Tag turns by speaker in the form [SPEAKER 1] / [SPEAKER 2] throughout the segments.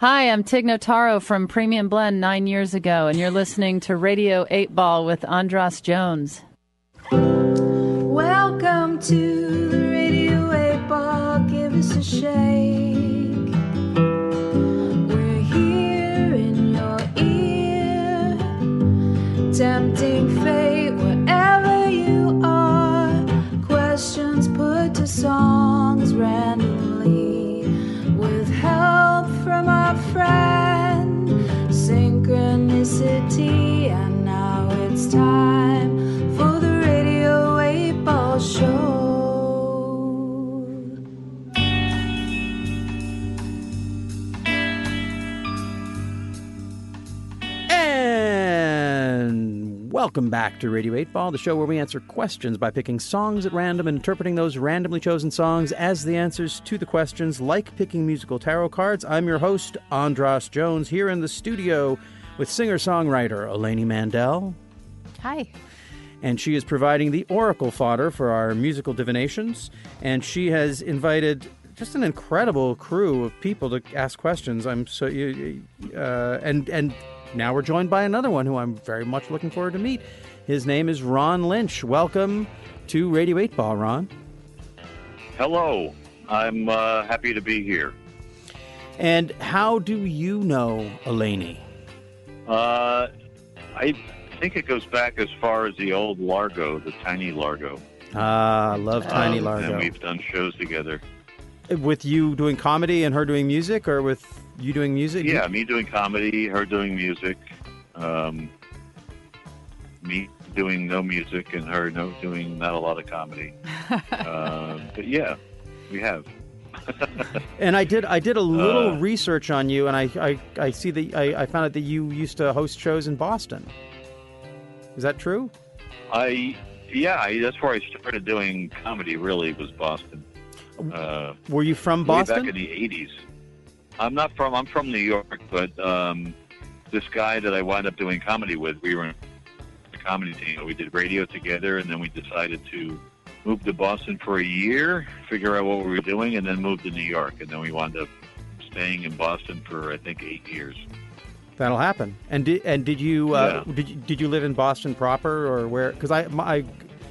[SPEAKER 1] Hi, I'm Tig Notaro from Premium Blend nine years ago, and you're listening to Radio 8 Ball with Andras Jones.
[SPEAKER 2] Welcome to time for the Radio 8 Ball Show.
[SPEAKER 3] And welcome back to Radio 8 Ball, the show where we answer questions by picking songs at random and interpreting those randomly chosen songs as the answers to the questions, like picking musical tarot cards. I'm your host, Andras Jones, here in the studio with singer songwriter Eleni Mandell,
[SPEAKER 1] Hi.
[SPEAKER 3] and she is providing the oracle fodder for our musical divinations. And she has invited just an incredible crew of people to ask questions. I'm so you, uh, and and now we're joined by another one who I'm very much looking forward to meet. His name is Ron Lynch. Welcome to Radio Eight Ball, Ron.
[SPEAKER 4] Hello. I'm uh, happy to be here.
[SPEAKER 3] And how do you know Eleni?
[SPEAKER 4] Uh, I think it goes back as far as the old Largo, the tiny Largo.
[SPEAKER 3] Ah, I love Tiny
[SPEAKER 4] Um,
[SPEAKER 3] Largo.
[SPEAKER 4] And we've done shows together.
[SPEAKER 3] With you doing comedy and her doing music, or with you doing music?
[SPEAKER 4] Yeah, me doing comedy, her doing music, um, me doing no music, and her no doing not a lot of comedy. uh, but yeah, we have.
[SPEAKER 3] And I did I did a little
[SPEAKER 4] Uh,
[SPEAKER 3] research on you, and I I, I see that I, I found out that you used to host shows in Boston. Is that true?
[SPEAKER 4] I yeah, I, that's where I started doing comedy. Really, was Boston. Uh,
[SPEAKER 3] Were you from
[SPEAKER 4] way
[SPEAKER 3] Boston?
[SPEAKER 4] back in the '80s. I'm not from. I'm from New York, but um, this guy that I wound up doing comedy with, we were in a comedy team. We did radio together, and then we decided to move to Boston for a year, figure out what we were doing, and then move to New York. And then we wound up staying in Boston for I think eight years.
[SPEAKER 3] That'll happen. And did and did you uh, did you, did you live in Boston proper or where? Because I my, I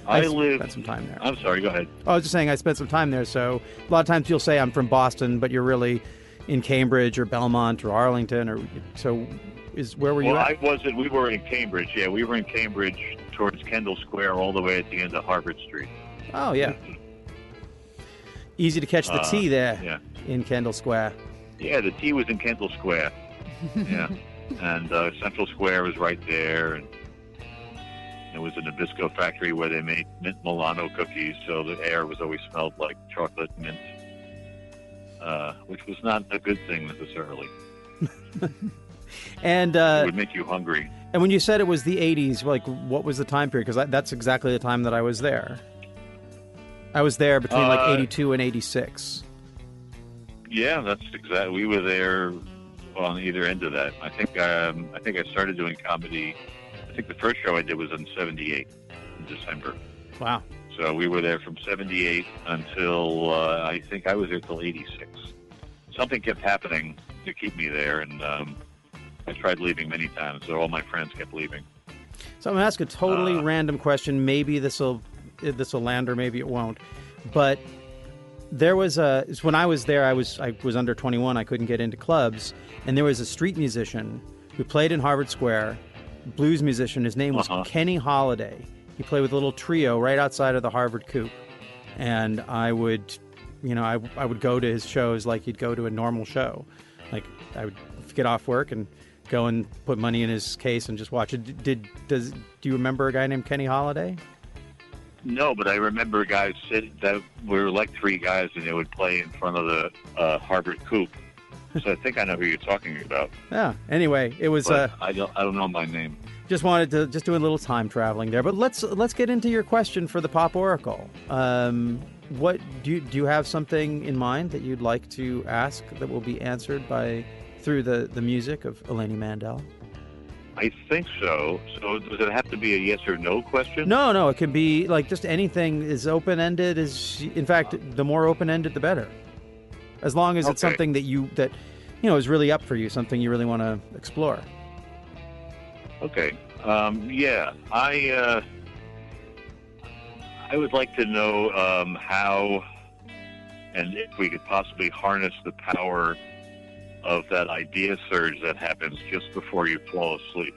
[SPEAKER 4] I
[SPEAKER 3] spent
[SPEAKER 4] live.
[SPEAKER 3] some time there.
[SPEAKER 4] I'm sorry. Go ahead.
[SPEAKER 3] I was just saying I spent some time there. So a lot of times you'll say I'm from Boston, but you're really in Cambridge or Belmont or Arlington or so. Is where were you
[SPEAKER 4] well,
[SPEAKER 3] at?
[SPEAKER 4] I wasn't. We were in Cambridge. Yeah, we were in Cambridge towards Kendall Square, all the way at the end of Harvard Street.
[SPEAKER 3] Oh yeah. Easy to catch the
[SPEAKER 4] Uh,
[SPEAKER 3] T there
[SPEAKER 4] Yeah.
[SPEAKER 3] in Kendall Square.
[SPEAKER 4] Yeah, the T was in Kendall Square. Yeah, and uh, Central Square was right there, and it was a Nabisco factory where they made mint Milano cookies, so the air was always smelled like chocolate mint, uh, which was not a good thing necessarily.
[SPEAKER 3] And
[SPEAKER 4] it
[SPEAKER 3] uh,
[SPEAKER 4] would make you hungry.
[SPEAKER 3] and when you said it was the '80s, like what was the time period? Because that's exactly the time that I was there. I was there between like
[SPEAKER 4] Uh,
[SPEAKER 3] '82 and '86.
[SPEAKER 4] Yeah, that's exactly. We were there on either end of that. I think um, I think I started doing comedy. I think the first show I did was in '78 in December.
[SPEAKER 3] Wow.
[SPEAKER 4] So we were there from 78 until uh, I think I was there till 86. Something kept happening to keep me there, and um, I tried leaving many times. So all my friends kept leaving.
[SPEAKER 3] So I'm gonna ask a totally
[SPEAKER 4] Uh,
[SPEAKER 3] random question. Maybe this will this will land, or maybe it won't. But there was a when I was there. I was I was under 21. I couldn't get into clubs, and there was a street musician who played in Harvard Square, blues musician. His name was
[SPEAKER 4] Uh-huh.
[SPEAKER 3] Kenny Holiday. He played with a little trio right outside of the Harvard Coop, and I would, you know, I I would go to his shows like you'd go to a normal show. Like I would get off work and go and put money in his case and just watch it. Did, did does do you remember a guy named Kenny Holiday?
[SPEAKER 4] No, but I remember guys sit that we were like three guys, and they would play in front of the uh, Harvard Coop. So I think I know who you're talking about.
[SPEAKER 3] Yeah. Anyway, it was uh,
[SPEAKER 4] I don't. I don't know my name.
[SPEAKER 3] just wanted to just do a little time traveling there. But let's let's get into your question for the Pop Oracle. Um, what do you, do you have something in mind that you'd like to ask that will be answered by through the the music of Eleni Mandell?
[SPEAKER 4] I think so. So does it have to be a yes or no question?
[SPEAKER 3] No, no, it can be like just anything is open ended. Is in fact, the more open ended, the better. As long as it's something that you that you know is really up for you, something you really want to explore.
[SPEAKER 4] Okay. Um, yeah, I uh, I would like to know um, how and if we could possibly harness the power of that idea surge that happens just before you fall asleep,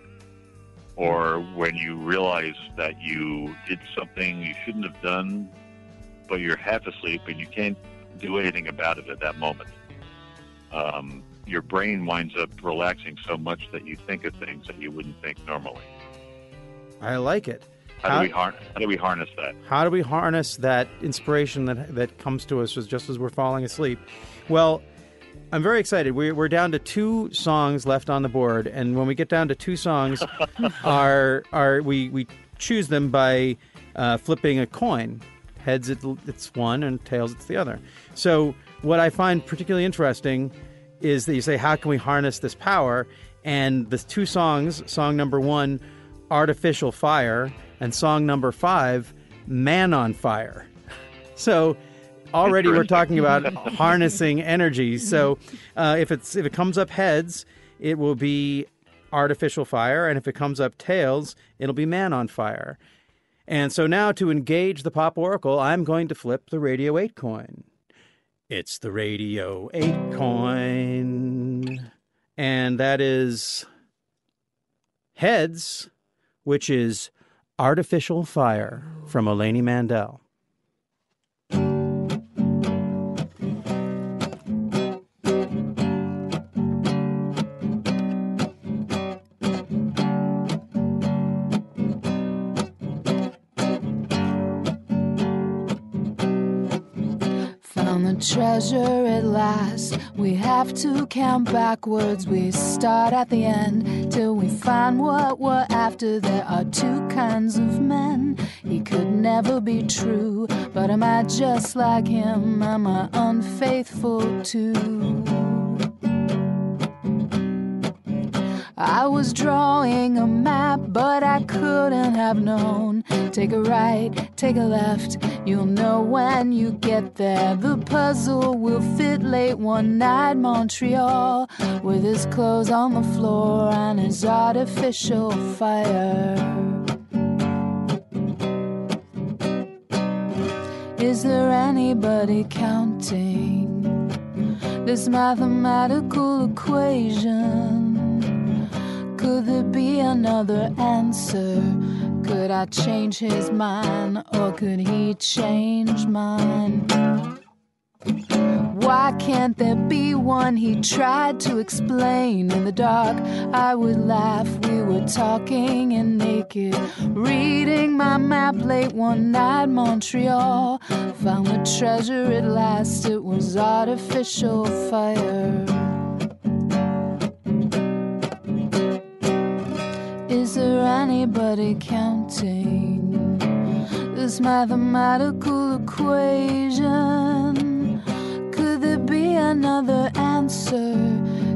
[SPEAKER 4] or when you realize that you did something you shouldn't have done, but you're half asleep and you can't do anything about it at that moment. Um, your brain winds up relaxing so much that you think of things that you wouldn't think normally.
[SPEAKER 3] I like it.
[SPEAKER 4] How, do we har- how do we harness that?
[SPEAKER 3] How do we harness that inspiration that that comes to us just as we're falling asleep? Well, I'm very excited. We're, we're down to two songs left on the board, and when we get down to two songs, our our we we choose them by uh, flipping a coin. Heads, it, it's one, and tails, it's the other. So, what I find particularly interesting is that you say, "How can we harness this power?" And the two songs, song number one, "Artificial Fire," and song number five, "Man on Fire." So already we're talking about harnessing energy. So uh, if it's if it comes up heads, it will be artificial fire, and if it comes up tails, it'll be man on fire. And so now to engage the pop oracle, I'm going to flip the Radio 8 coin. It's the Radio 8 coin. And that is heads, which is artificial fire from Eleni
[SPEAKER 2] Mandell. At last. We have to count backwards. We start at the end till we find what we're after. There are two kinds of men. He could never be true. But am I just like him? Am I unfaithful too? I was drawing a map, but I couldn't have known. Take a right, take a left, you'll know when you get there. The puzzle will fit late one night, Montreal, with his clothes on the floor and his artificial fire. Is there anybody counting this mathematical equation? Could there be another answer? Could I change his mind or could he change mine? Why can't there be one? He tried to explain in the dark. I would laugh. We were talking and naked, reading my map late one night. Montreal found the treasure at last. It was artificial fire. Anybody counting this mathematical equation? Could there be another answer?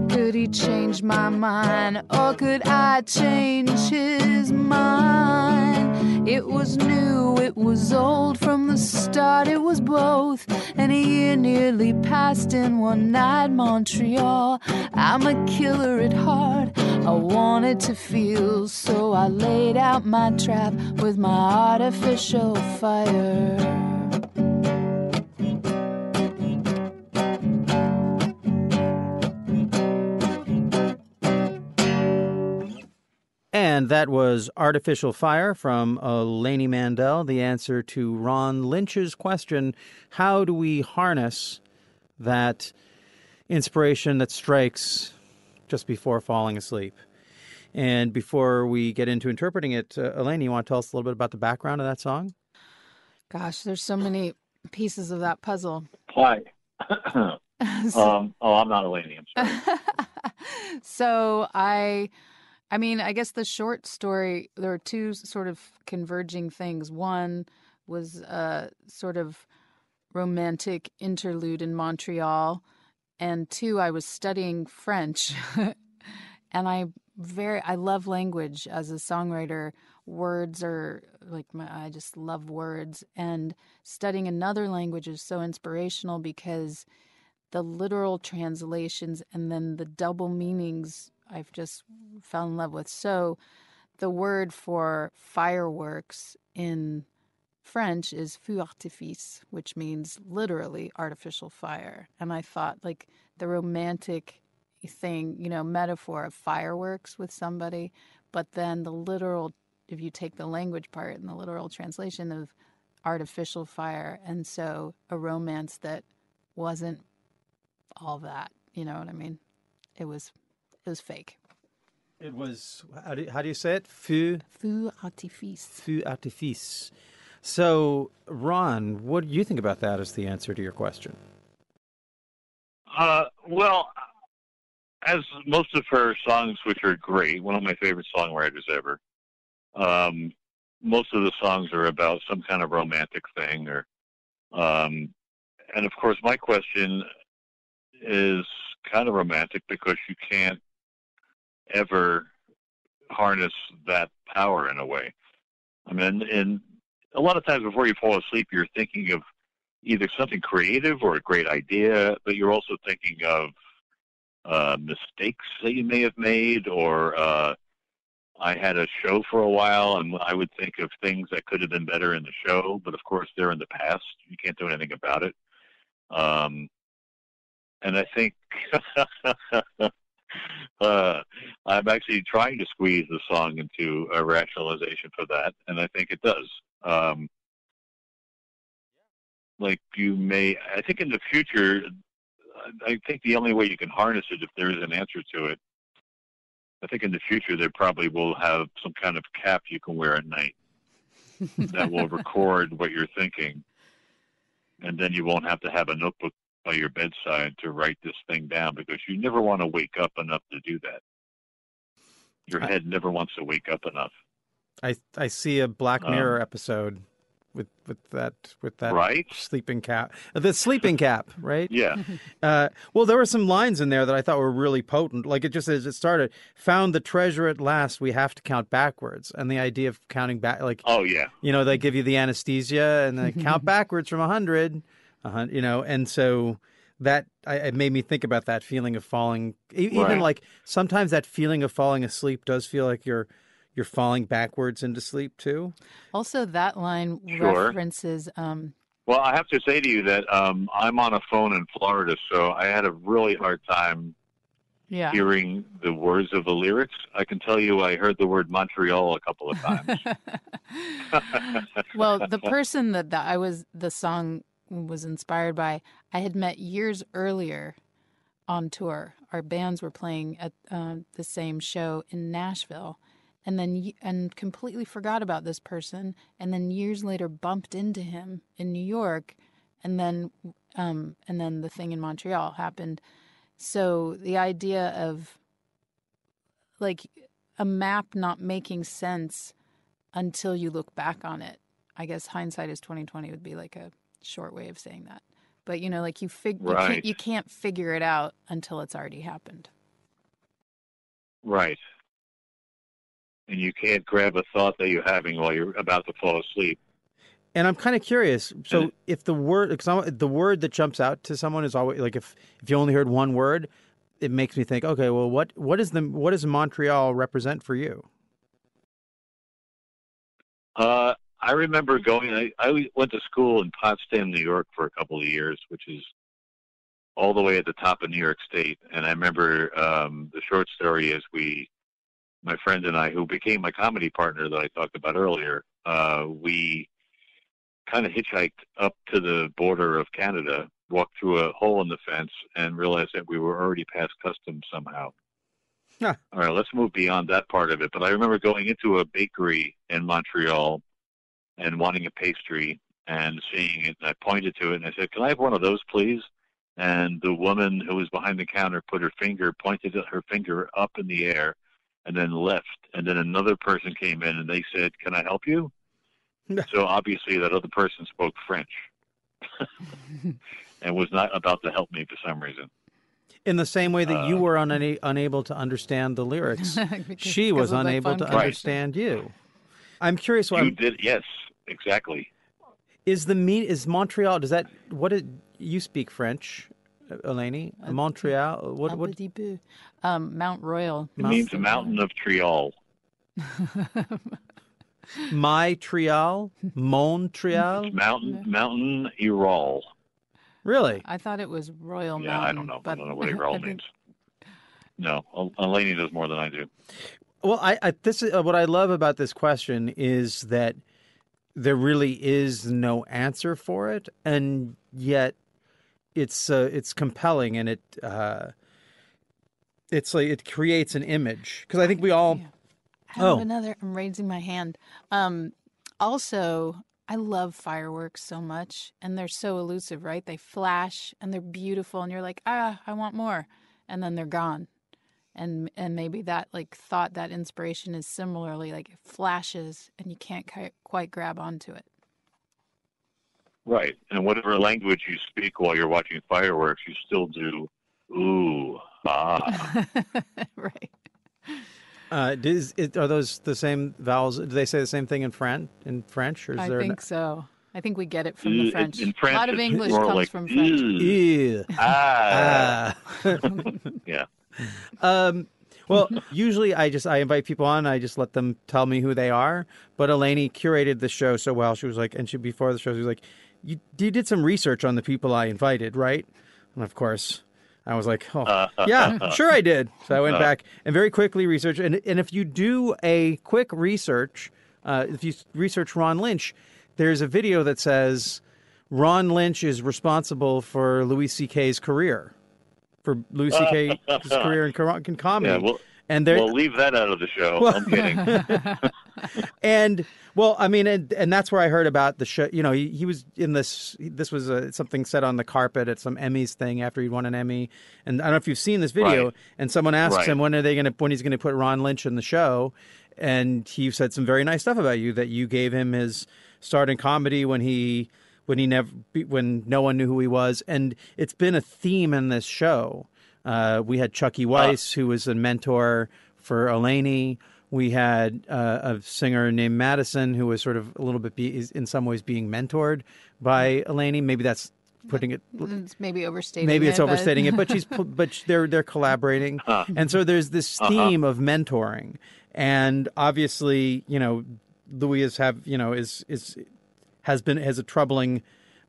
[SPEAKER 2] Could he change my mind or could I change his? It was new, it was old from the start, it was both. And a year nearly passed in one night, Montreal. I'm a killer at heart. I wanted to feel, so I laid out my trap with my artificial fire.
[SPEAKER 3] And that was Artificial Fire from Eleni Mandell, the answer to Ron Lynch's question How do we harness that inspiration that strikes just before falling asleep? And before we get into interpreting it, uh, Elaine, you want to tell us a little bit about the background of that song?
[SPEAKER 1] Gosh, there's so many pieces of that puzzle.
[SPEAKER 4] Hi. um, oh, I'm not Eleni. I'm sorry.
[SPEAKER 1] so I I mean, I guess the short story there are two sort of converging things. One was a sort of romantic interlude in Montreal, and two, I was studying French, and I very I love language as a songwriter. Words are like my, I just love words, and studying another language is so inspirational because
[SPEAKER 2] the literal translations and then the double meanings I've just fell in love with. So the word for fireworks in French is feu artifice, which means literally artificial fire. And I thought, like, the romantic thing, you know, metaphor of fireworks with somebody, but then the literal, if you take the language part and the literal translation of artificial fire, and so a romance that wasn't all that, you know what I mean? It was, it was fake.
[SPEAKER 3] It was how do, how do you say it? Feu
[SPEAKER 2] feu artifice.
[SPEAKER 3] Feu artifice. So, Ron, what do you think about that as the answer to your question?
[SPEAKER 4] Uh, well, as most of her songs, which are great, one of my favorite songwriters ever. Um, most of the songs are about some kind of romantic thing, or, um, and of course, my question is kind of romantic because you can't ever harness that power in a way. I mean, and a lot of times before you fall asleep, you're thinking of either something creative or a great idea, but you're also thinking of uh, mistakes that you may have made, or uh, I had a show for a while, and I would think of things that could have been better in the show, but of course they're in the past. You can't do anything about it. Um, and I think uh, I'm actually trying to squeeze the song into a rationalization for that, and I think it does. Um, like you may, I think in the future, I think the only way you can harness it, if there is an answer to it, I think in the future they probably will have some kind of cap you can wear at night that will record what you're thinking, and then you won't have to have a notebook by your bedside to write this thing down because you never want to wake up enough to do that. Your head never wants to wake up enough.
[SPEAKER 3] I I see a Black um, Mirror um, episode with with that with that
[SPEAKER 4] right?
[SPEAKER 3] sleeping cap the sleeping cap right?
[SPEAKER 4] Yeah.
[SPEAKER 3] Uh, well there were some lines in there that i thought were really potent. Like it just as it started found the treasure at last. We have to count backwards. And the idea of counting back like
[SPEAKER 4] oh yeah.
[SPEAKER 3] you know they give you the anesthesia and they count backwards from a 100 uh, you know, and so that I, it made me think about that feeling of falling. Even right. like sometimes that feeling of falling asleep does feel like you're you're falling backwards into sleep too.
[SPEAKER 2] Also, that line sure. references. Um,
[SPEAKER 4] well, I have to say to you that um, I'm on a phone in Florida, so I had a really hard time
[SPEAKER 2] yeah.
[SPEAKER 4] hearing the words of the lyrics. I can tell you, I heard the word Montreal a couple of times.
[SPEAKER 2] well, the person that, that I was the song was inspired by, I had met years earlier on tour. Our bands were playing at uh, the same show in Nashville, and then and completely forgot about this person. And then years later, bumped into him in New York, and then um, and then the thing in Montreal happened. So the idea of like a map not making sense until you look back on it. I guess hindsight is twenty twenty would be like a short way of saying that. But you know, like you fig- right. you, can't, you can't figure it out until it's already happened.
[SPEAKER 4] Right. And you can't grab a thought that you're having while you're about to fall asleep.
[SPEAKER 3] And I'm kind of curious. So, if the word, because the word that jumps out to someone is always like if if you only heard one word, it makes me think, okay, well, what what is the what does Montreal represent for you?
[SPEAKER 4] Uh, I remember going. I, I went to school in Potsdam, New York, for a couple of years, which is all the way at the top of New York State. And I remember um, the short story is we, my friend and I, who became my comedy partner that I talked about earlier, uh, we kind of hitchhiked up to the border of Canada, walked through a hole in the fence, and realized that we were already past customs somehow. Huh. All right, let's move beyond that part of it. But I remember going into a bakery in Montreal and wanting a pastry and seeing it. And I pointed to it and I said, "Can I have one of those, please?" And the woman who was behind the counter put her finger, pointed her finger up in the air, and then left. And then another person came in and they said, "Can I help you?" so obviously that other person spoke French and was not about to help me for some reason.
[SPEAKER 3] In the same way that uh, you were una- unable to understand the lyrics, she was unable to understand you. I'm curious.
[SPEAKER 4] Why you I'm, did, yes, exactly.
[SPEAKER 3] Is the mean is Montreal? Does that what did you speak French? Eleni? Montreal? What? What?
[SPEAKER 1] Um, Mount Royal.
[SPEAKER 4] It means the mountain of Triol.
[SPEAKER 3] My Trial? Montreal?
[SPEAKER 4] Mountain, Mountain Irol.
[SPEAKER 3] Really?
[SPEAKER 1] I thought it was Royal
[SPEAKER 4] Yeah,
[SPEAKER 1] Mountain.
[SPEAKER 4] I don't know.
[SPEAKER 1] But...
[SPEAKER 4] I don't know what
[SPEAKER 1] I
[SPEAKER 4] Irol
[SPEAKER 1] think-
[SPEAKER 4] means. No, El- Eleni knows more than I do.
[SPEAKER 3] Well, I, I this is uh, what I love about this question is that there really is no answer for it, and yet it's uh, it's compelling and it uh, it's like it creates an image because I think we all
[SPEAKER 1] I have
[SPEAKER 3] Oh.
[SPEAKER 1] another. I'm raising my hand. Um, also, I love fireworks so much, and they're so elusive, right? They flash and they're beautiful, and you're like, ah, I want more, and then they're gone. And and maybe that like thought, that inspiration is similarly like it flashes, and you can't quite grab onto it.
[SPEAKER 4] Right. And whatever language you speak while you're watching fireworks, you still do ooh, ah.
[SPEAKER 1] right.
[SPEAKER 3] uh, does it, are those the same vowels? Do they say the same thing in French? In French, or is
[SPEAKER 1] I
[SPEAKER 3] there? an-
[SPEAKER 1] think so. I think we get it from the French.
[SPEAKER 4] In French,
[SPEAKER 1] a lot of English comes
[SPEAKER 4] like,
[SPEAKER 1] from French.
[SPEAKER 4] "Ew,
[SPEAKER 3] Ew.
[SPEAKER 4] Ah.
[SPEAKER 3] Ah.
[SPEAKER 4] Yeah.
[SPEAKER 3] Um, well, usually I just I invite people on. I just let them tell me who they are. But Eleni curated the show so well. She was like, and she before the show, she was like, "You, you did some research on the people I invited, right?" And of course, I was like, "Oh, yeah, sure I did." So I went back and very quickly researched. And and if you do a quick research, uh, if you research Ron Lynch, there's a video that says Ron Lynch is responsible for Louis C.K.'s career for Louis C.K.'s career in, co- in comedy.
[SPEAKER 4] Yeah, well,
[SPEAKER 3] and there,
[SPEAKER 4] well, leave that out of the show.
[SPEAKER 3] Well-
[SPEAKER 4] I'm kidding.
[SPEAKER 3] and well, I mean, and, and that's where I heard about the show. You know, he, he was in this. This was uh something said on the carpet at some Emmys thing after he'd won an Emmy. And I don't know if you've seen this video.
[SPEAKER 4] Right.
[SPEAKER 3] And someone asks
[SPEAKER 4] Right.
[SPEAKER 3] him when are they going to when he's going to put Ron Lynch in the show, and he said some very nice stuff about you that you gave him his start in comedy when he when he never when no one knew who he was, and it's been a theme in this show. Uh, we had Chucky Weiss, who was a mentor for Eleni. We had uh, a singer named Madison, who was sort of a little bit, be, is in some ways, being mentored by Eleni. Maybe that's putting it.
[SPEAKER 1] It's maybe overstating.
[SPEAKER 3] Maybe it's
[SPEAKER 1] it, but-
[SPEAKER 3] overstating it, but she's but they're they're collaborating, and so there's this theme of mentoring, and obviously, you know, Louis is have you know is is has been has a troubling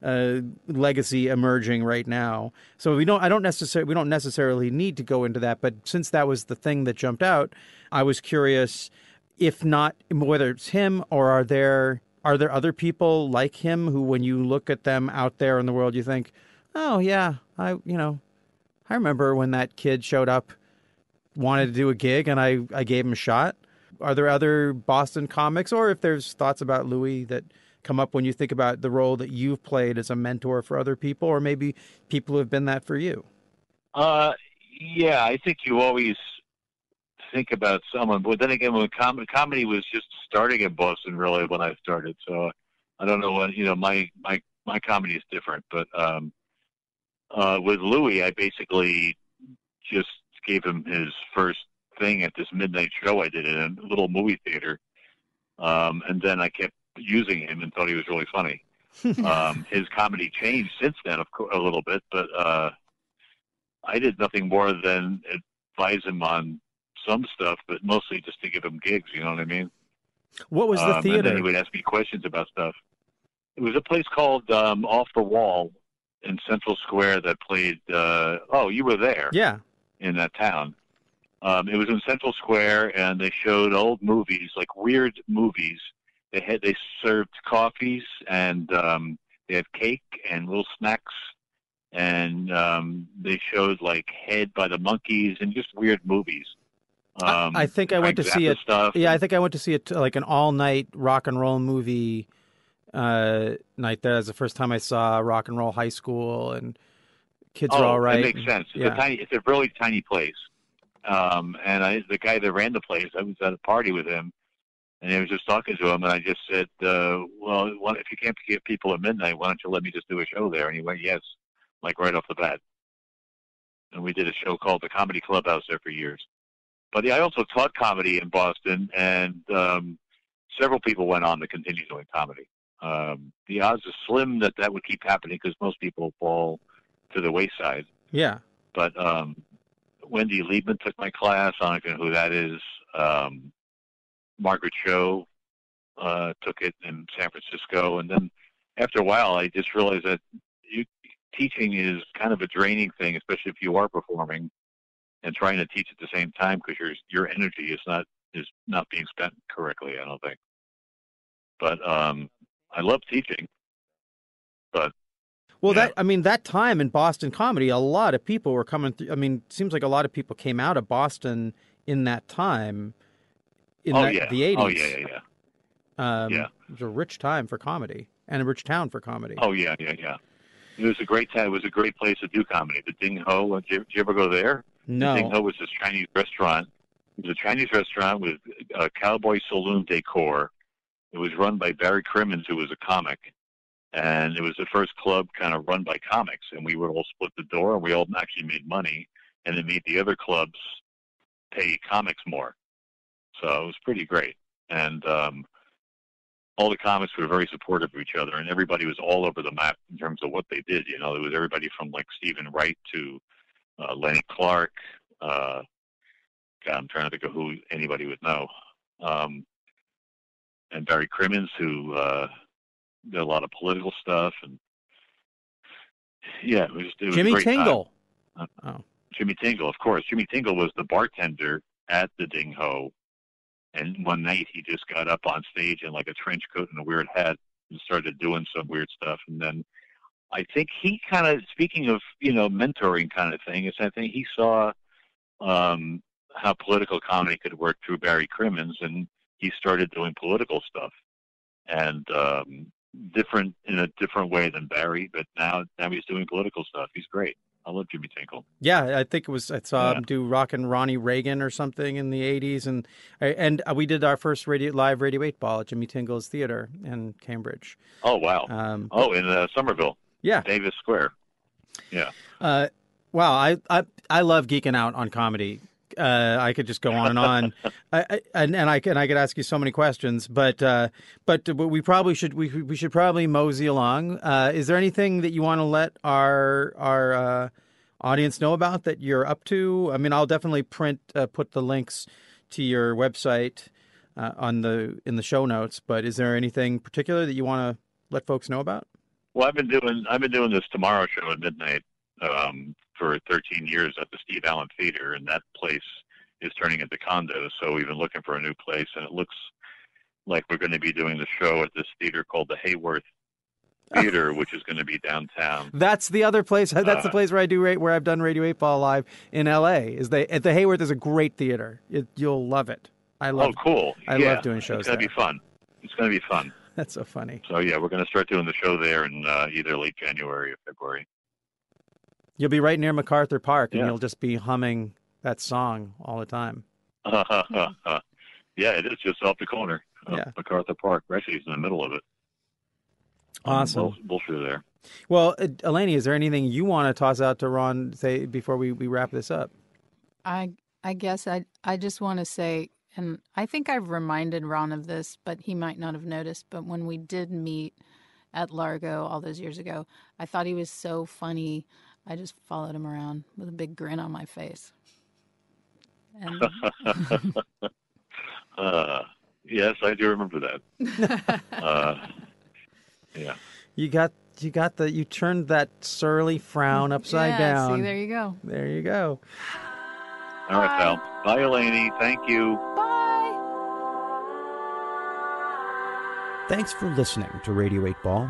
[SPEAKER 3] uh, legacy emerging right now. So we don't I don't necessarily we don't necessarily need to go into that, but since that was the thing that jumped out, I was curious if not whether it's him or are there are there other people like him who when you look at them out there in the world you think, "Oh yeah, I you know, I remember when that kid showed up wanted to do a gig and I I gave him a shot." Are there other Boston comics or if there's thoughts about Louis that come up when you think about the role that you've played as a mentor for other people or maybe people who have been that for you?
[SPEAKER 4] Uh, yeah, I think you always think about someone, but then again, when com- comedy was just starting in Boston, really, when I started, so I don't know what you know. My my my comedy is different, but um, uh, with Louis, I basically just gave him his first thing at this midnight show I did in a little movie theater, um, and then I kept using him and thought he was really funny. um, his comedy changed since then, of course, a little bit, but uh, I did nothing more than advise him on some stuff, but mostly just to give him gigs. You know what I mean?
[SPEAKER 3] What was the
[SPEAKER 4] um, And then he would ask me questions about stuff. It was a place called um, Off the Wall in Central Square that played. Uh, oh, you were there
[SPEAKER 3] Yeah.
[SPEAKER 4] in that town. Um, it was in Central Square, and they showed old movies, like weird movies. They had they served coffees, and um, they had cake and little snacks, and um, they showed like Head by the Monkees and just weird movies.
[SPEAKER 3] I-
[SPEAKER 4] Um,
[SPEAKER 3] I think I went to see it.
[SPEAKER 4] Stuff.
[SPEAKER 3] Yeah, I think I went to see it like an all night rock and roll movie uh, night. That was the first time I saw Rock and Roll High School and Kids
[SPEAKER 4] oh,
[SPEAKER 3] Are All Right.
[SPEAKER 4] It makes sense. It's
[SPEAKER 3] Yeah.
[SPEAKER 4] a tiny. It's a really tiny place. Um, and I, the guy that ran the place, I was at a party with him, and I was just talking to him, and I just said, uh, "Well, why, if you can't get people at midnight, why don't you let me just do a show there?" And he went, "Yes," like right off the bat. And we did a show called the Comedy Clubhouse there for years. But yeah, I also taught comedy in Boston, and um, several people went on to continue doing comedy. Um, the odds are slim that that would keep happening because most people fall to the wayside.
[SPEAKER 3] Yeah.
[SPEAKER 4] But um, Wendy Liebman took my class. I don't know who that is. Um, Margaret Cho uh, took it in San Francisco, and then after a while, I just realized that you, teaching is kind of a draining thing, especially if you are performing and trying to teach at the same time because your your energy is not is not being spent correctly. I don't think. But um, I love teaching. But
[SPEAKER 3] well,
[SPEAKER 4] yeah.
[SPEAKER 3] that I mean, that time in Boston comedy, a lot of people were coming through. I mean, it seems like a lot of people came out of Boston in that time. In
[SPEAKER 4] oh
[SPEAKER 3] that,
[SPEAKER 4] yeah,
[SPEAKER 3] the eighties.
[SPEAKER 4] oh yeah, yeah, yeah.
[SPEAKER 3] Um,
[SPEAKER 4] Yeah.
[SPEAKER 3] It was a rich time for comedy and a rich town for comedy.
[SPEAKER 4] Oh yeah, yeah, yeah. It was a great time. It was a great place to do comedy. The Ding Ho. Did you, did you ever go there?
[SPEAKER 3] no.
[SPEAKER 4] The Ding Ho was this Chinese restaurant. It was a Chinese restaurant with uh, cowboy saloon decor. It was run by Barry Crimmins, who was a comic, and it was the first club kind of run by comics. And we would all split the door, and we all actually made money, and it made the other clubs pay comics more. So it was pretty great, and um, all the comics were very supportive of each other, and everybody was all over the map in terms of what they did. You know, there was everybody from like Steven Wright to uh, Lenny Clarke. Uh, God, I'm trying to think of who anybody would know. Um, and Barry Crimmins, who uh, did a lot of political stuff, and yeah, it was, it was a
[SPEAKER 3] Jimmy. Tingle.
[SPEAKER 4] Uh,
[SPEAKER 3] oh.
[SPEAKER 4] Jimmy Tingle, of course. Jimmy Tingle was the bartender at the Ding Ho, and one night he just got up on stage in like a trench coat and a weird hat and started doing some weird stuff. And then I think he kind of, speaking of you know mentoring kind of thing, is I think he saw um, how political comedy could work through Barry Crimmins, and he started doing political stuff and um, different in a different way than Barry. But now now he's doing political stuff. He's great. I love Jimmy Tingle.
[SPEAKER 3] Yeah, I think it was. I saw
[SPEAKER 4] Yeah.
[SPEAKER 3] him do Rock and Ronnie Reagan or something in the '80s, and and we did our first radio live Radio Eight Ball at Jimmy Tingle's Theater in Cambridge.
[SPEAKER 4] Oh wow.
[SPEAKER 3] Um,
[SPEAKER 4] Oh, in uh, Somerville,
[SPEAKER 3] yeah,
[SPEAKER 4] Davis Square. Yeah.
[SPEAKER 3] Uh, wow, I, I I love geeking out on comedy. Uh, I could just go on and on, I, I, and and I can I could ask you so many questions, but uh, but we probably should we we should probably mosey along. Uh, is there anything that you want to let our our uh, audience know about that you're up to? I mean, I'll definitely print uh, put the links to your website uh, on the in the show notes. But is there anything particular that you want to let folks know about?
[SPEAKER 4] Well, I've been doing I've been doing this Tomorrow Show at midnight um, for 13 years at the Steve Allen Theater, and that place is turning into condos. So we've been looking for a new place, and it looks like we're going to be doing the show at this theater called the Hayworth Theater, which is going to be downtown.
[SPEAKER 3] That's the other place. That's the
[SPEAKER 4] Uh,
[SPEAKER 3] place where I do where I've done Radio Eight Ball live in L.A. Is they at the Hayworth is a great theater. It, you'll love it. I love.
[SPEAKER 4] Oh, cool!
[SPEAKER 3] I
[SPEAKER 4] yeah,
[SPEAKER 3] love doing shows
[SPEAKER 4] It's going to be fun. It's going to be fun.
[SPEAKER 3] That's so funny.
[SPEAKER 4] So yeah, we're going to start doing the show there in uh, either late January or February.
[SPEAKER 3] You'll be right near MacArthur Park, and
[SPEAKER 4] Yeah.
[SPEAKER 3] you'll just be humming that song all the time.
[SPEAKER 4] yeah, it is just off the corner of
[SPEAKER 3] Yeah.
[SPEAKER 4] MacArthur Park. Actually, it's in the middle of it.
[SPEAKER 3] Awesome.
[SPEAKER 4] Bull- Bullshit there.
[SPEAKER 3] Well, uh, Eleni, is there anything you want to toss out to Ron? Say before we, we wrap this up.
[SPEAKER 1] I I guess I I just want to say, and I think I've reminded Ron of this, but he might not have noticed. But when we did meet at Largo all those years ago, I thought he was so funny. I just followed him around with a big grin on my face. And
[SPEAKER 4] Uh, yes, I do remember that. uh, yeah.
[SPEAKER 3] You got you got the you turned that surly frown upside
[SPEAKER 1] yeah,
[SPEAKER 3] down.
[SPEAKER 1] See, there you go.
[SPEAKER 3] there you go.
[SPEAKER 4] All right, pal. Bye, Eleni. Thank you.
[SPEAKER 1] Bye.
[SPEAKER 3] Thanks for listening to Radio 8 Ball.